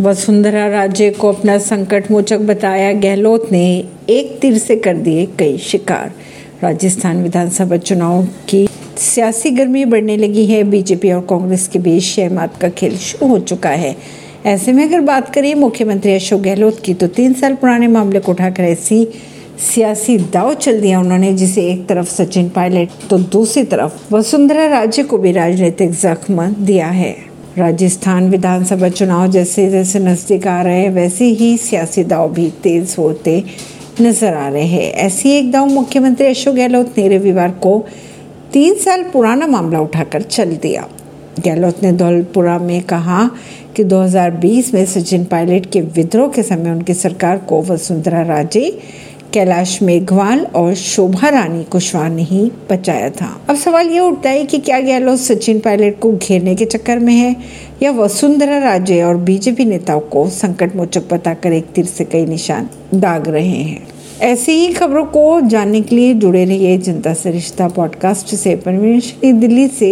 वसुंधरा राजे को अपना संकट मोचक बताया, गहलोत ने एक तीर से कर दिए कई शिकार। राजस्थान विधानसभा चुनाव की सियासी गर्मी बढ़ने लगी है। बीजेपी और कांग्रेस के बीच शहमात का खेल शुरू हो चुका है। ऐसे में अगर बात करें मुख्यमंत्री अशोक गहलोत की तो तीन साल पुराने मामले को उठाकर ऐसी सियासी दाव चल दिया उन्होंने, जिसे एक तरफ़ सचिन पायलट तो दूसरी तरफ़ वसुंधरा राजे को भी राजनीतिक जख्म दिया है। राजस्थान विधानसभा चुनाव जैसे जैसे नज़दीक आ रहे हैं, वैसे ही सियासी दाव भी तेज होते नज़र आ रहे हैं। ऐसी एक दाव मुख्यमंत्री अशोक गहलोत ने रविवार को तीन साल पुराना मामला उठाकर चल दिया। गहलोत ने धौलपुरा में कहा कि 2020 में सचिन पायलट के विद्रोह के समय उनकी सरकार को वसुंधरा राजे कैलाश मेघवाल और शोभा रानी कुशवाहा ने ही बचाया था। अब सवाल ये उठता है कि क्या गहलोत सचिन पायलट को घेरने के चक्कर में है, या वसुंधरा राजे और बीजेपी नेताओं को संकट मोचक बताकर एक तीर से कई निशान दाग रहे हैं? ऐसी ही खबरों को जानने के लिए जुड़े रहिए जनता से रिश्ता पॉडकास्ट से। परमेश दिल्ली से